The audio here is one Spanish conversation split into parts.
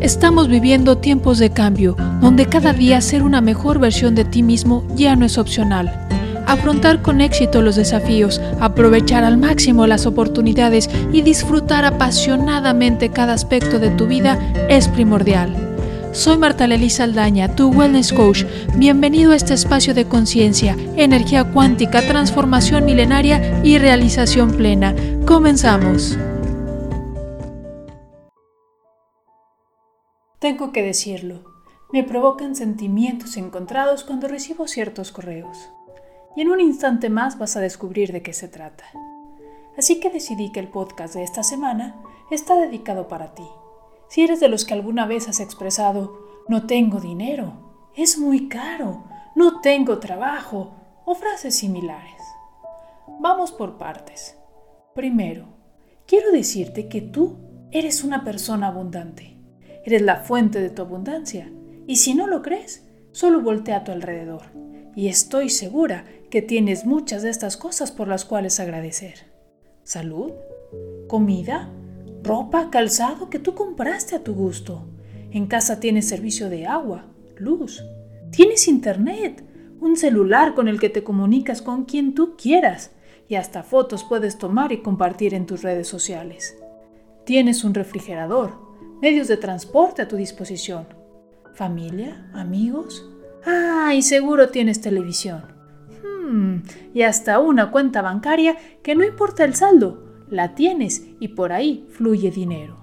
Estamos viviendo tiempos de cambio, donde cada día ser una mejor versión de ti mismo ya no es opcional. Afrontar con éxito los desafíos, aprovechar al máximo las oportunidades y disfrutar apasionadamente cada aspecto de tu vida es primordial. Soy Marta Lely Saldaña, tu Wellness Coach. Bienvenido a este espacio de conciencia, energía cuántica, transformación milenaria y realización plena. Comenzamos. Tengo que decirlo, me provocan sentimientos encontrados cuando recibo ciertos correos. Y en un instante más vas a descubrir de qué se trata. Así que decidí que el podcast de esta semana está dedicado para ti. Si eres de los que alguna vez has expresado, no tengo dinero, es muy caro, no tengo trabajo, o frases similares. Vamos por partes. Primero, quiero decirte que tú eres una persona abundante. Eres la fuente de tu abundancia. Y si no lo crees, solo voltea a tu alrededor. Y estoy segura que tienes muchas de estas cosas por las cuales agradecer. Salud, comida, ropa, calzado que tú compraste a tu gusto. En casa tienes servicio de agua, luz. Tienes internet, un celular con el que te comunicas con quien tú quieras y hasta fotos puedes tomar y compartir en tus redes sociales. Tienes un refrigerador, medios de transporte a tu disposición. ¿Familia? ¿Amigos? Ah, y seguro tienes televisión. Hmm, y hasta una cuenta bancaria que no importa el saldo, la tienes y por ahí fluye dinero.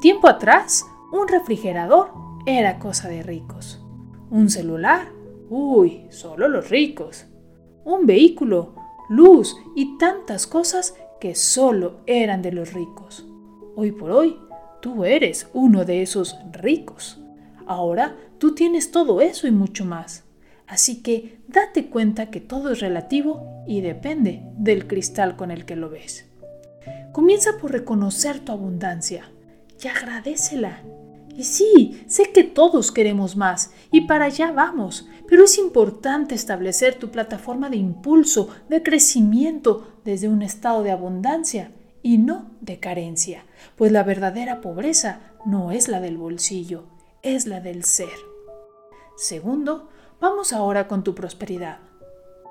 Tiempo atrás, un refrigerador era cosa de ricos. Un celular, uy, solo los ricos. Un vehículo, luz y tantas cosas que solo eran de los ricos. Hoy por hoy, Tú eres uno de esos ricos. Ahora tú tienes todo eso y mucho más. Así que date cuenta que todo es relativo y depende del cristal con el que lo ves. Comienza por reconocer tu abundancia y agradecela. Y sí, sé que todos queremos más y para allá vamos, pero es importante establecer tu plataforma de impulso, de crecimiento desde un estado de abundancia y no de carencia, pues la verdadera pobreza no es la del bolsillo, es la del ser. Segundo, vamos ahora con tu prosperidad.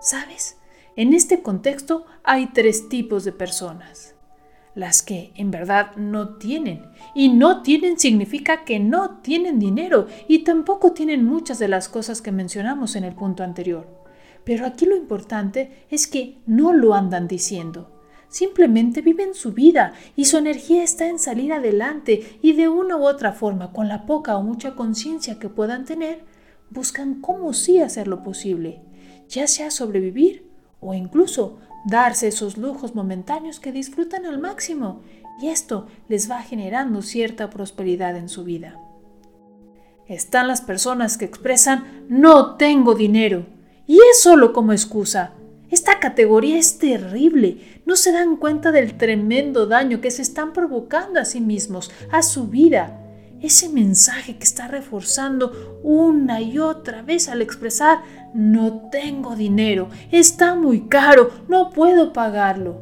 ¿Sabes? En este contexto hay tres tipos de personas. Las que en verdad no tienen. Y no tienen significa que no tienen dinero y tampoco tienen muchas de las cosas que mencionamos en el punto anterior. Pero aquí lo importante es que no lo andan diciendo simplemente viven su vida y su energía está en salir adelante y de una u otra forma, con la poca o mucha conciencia que puedan tener, buscan cómo sí hacerlo posible, ya sea sobrevivir o incluso darse esos lujos momentáneos que disfrutan al máximo y esto les va generando cierta prosperidad en su vida. Están las personas que expresan no tengo dinero y es solo como excusa esta categoría es terrible. No se dan cuenta del tremendo daño que se están provocando a sí mismos, a su vida. Ese mensaje que está reforzando una y otra vez al expresar no tengo dinero, está muy caro, no puedo pagarlo.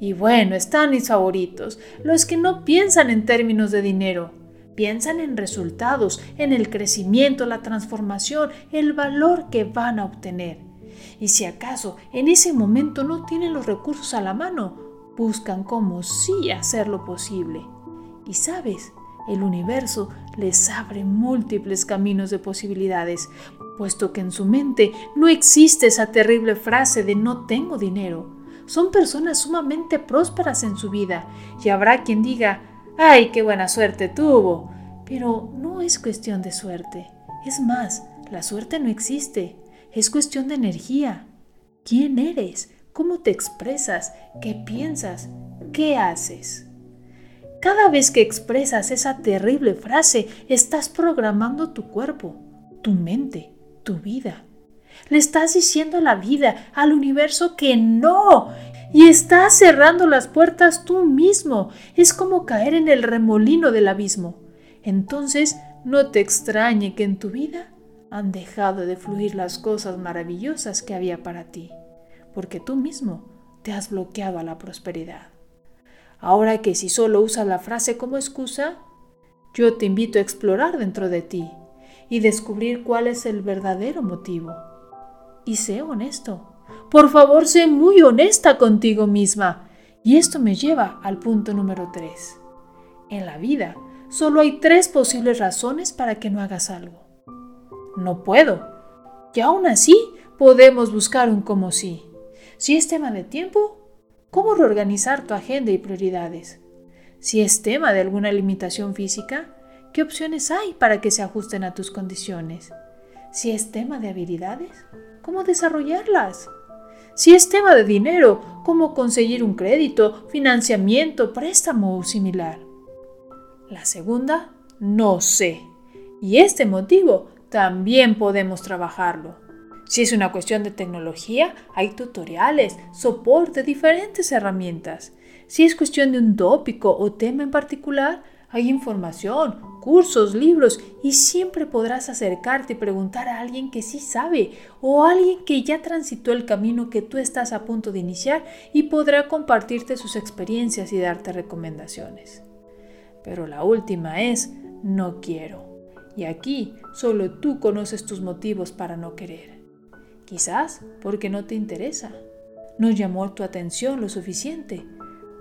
Y bueno, están mis favoritos, los que no piensan en términos de dinero, piensan en resultados, en el crecimiento, la transformación, el valor que van a obtener. Y si acaso en ese momento no tienen los recursos a la mano, buscan cómo sí hacerlo posible. Y sabes, el universo les abre múltiples caminos de posibilidades, puesto que en su mente no existe esa terrible frase de no tengo dinero. Son personas sumamente prósperas en su vida y habrá quien diga, ¡ay, qué buena suerte tuvo! Pero no es cuestión de suerte. Es más, la suerte no existe. Es cuestión de energía. ¿Quién eres? ¿Cómo te expresas? ¿Qué piensas? ¿Qué haces? Cada vez que expresas esa terrible frase, estás programando tu cuerpo, tu mente, tu vida. Le estás diciendo a la vida, al universo que no. Y estás cerrando las puertas tú mismo. Es como caer en el remolino del abismo. Entonces, no te extrañe que en tu vida han dejado de fluir las cosas maravillosas que había para ti, porque tú mismo te has bloqueado a la prosperidad. Ahora que si solo usas la frase como excusa, yo te invito a explorar dentro de ti y descubrir cuál es el verdadero motivo. Y sé honesto. Por favor, sé muy honesta contigo misma. Y esto me lleva al punto número 3. En la vida, solo hay tres posibles razones para que no hagas algo. No puedo. Y aún así, podemos buscar un como sí. Si es tema de tiempo, ¿cómo reorganizar tu agenda y prioridades? Si es tema de alguna limitación física, ¿qué opciones hay para que se ajusten a tus condiciones? Si es tema de habilidades, ¿cómo desarrollarlas? Si es tema de dinero, ¿cómo conseguir un crédito, financiamiento, préstamo o similar? La segunda, no sé. Y este motivo también podemos trabajarlo. Si es una cuestión de tecnología, hay tutoriales, soporte, diferentes herramientas. Si es cuestión de un tópico o tema en particular, hay información, cursos, libros y siempre podrás acercarte y preguntar a alguien que sí sabe o a alguien que ya transitó el camino que tú estás a punto de iniciar y podrá compartirte sus experiencias y darte recomendaciones. Pero la última es no quiero. Y aquí solo tú conoces tus motivos para no querer. Quizás porque no te interesa, no llamó tu atención lo suficiente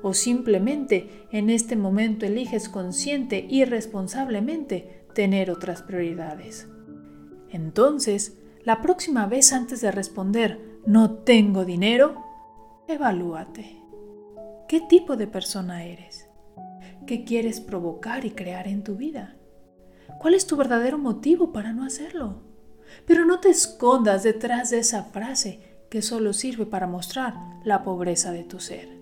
o simplemente en este momento eliges consciente y responsablemente tener otras prioridades. Entonces, la próxima vez antes de responder no tengo dinero, evalúate. ¿Qué tipo de persona eres? ¿Qué quieres provocar y crear en tu vida? ¿Cuál es tu verdadero motivo para no hacerlo? Pero no te escondas detrás de esa frase que solo sirve para mostrar la pobreza de tu ser.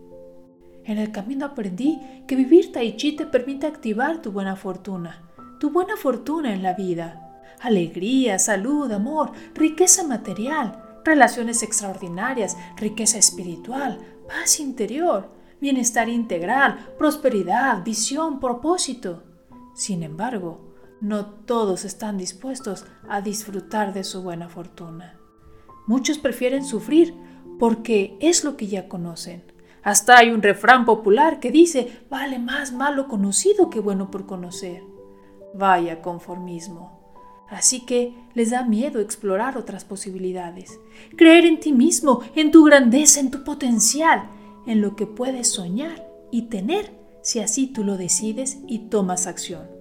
En el camino aprendí que vivir tai chi te permite activar tu buena fortuna, tu buena fortuna en la vida. Alegría, salud, amor, riqueza material, relaciones extraordinarias, riqueza espiritual, paz interior, bienestar integral, prosperidad, visión, propósito. Sin embargo, no todos están dispuestos a disfrutar de su buena fortuna. Muchos prefieren sufrir porque es lo que ya conocen hasta hay un refrán popular que dice, vale más malo conocido que bueno por conocer. Vaya conformismo. Así que les da miedo explorar otras posibilidades, creer en ti mismo, en tu grandeza, en tu potencial, en lo que puedes soñar y tener si así tú lo decides y tomas acción.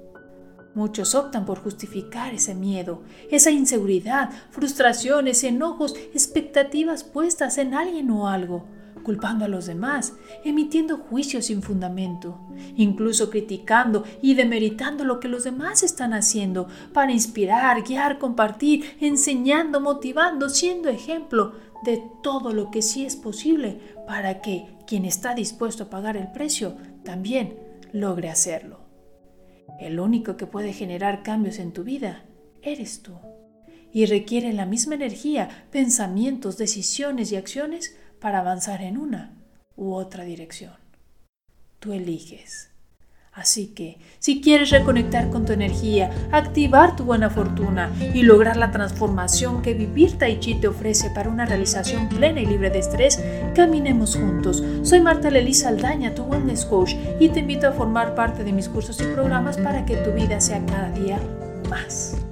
Muchos optan por justificar ese miedo, esa inseguridad, frustraciones, enojos, expectativas puestas en alguien o algo, culpando a los demás, emitiendo juicios sin fundamento, incluso criticando y demeritando lo que los demás están haciendo para inspirar, guiar, compartir, enseñando, motivando, siendo ejemplo de todo lo que sí es posible para que quien está dispuesto a pagar el precio también logre hacerlo. El único que puede generar cambios en tu vida eres tú y requiere la misma energía, pensamientos, decisiones y acciones para avanzar en una u otra dirección. Tú eliges. Así que, si quieres reconectar con tu energía, activar tu buena fortuna y lograr la transformación que vivir Tai Chi te ofrece para una realización plena y libre de estrés, caminemos juntos. Soy Marta Lelisa Aldaña, tu Wellness Coach, y te invito a formar parte de mis cursos y programas para que tu vida sea cada día más.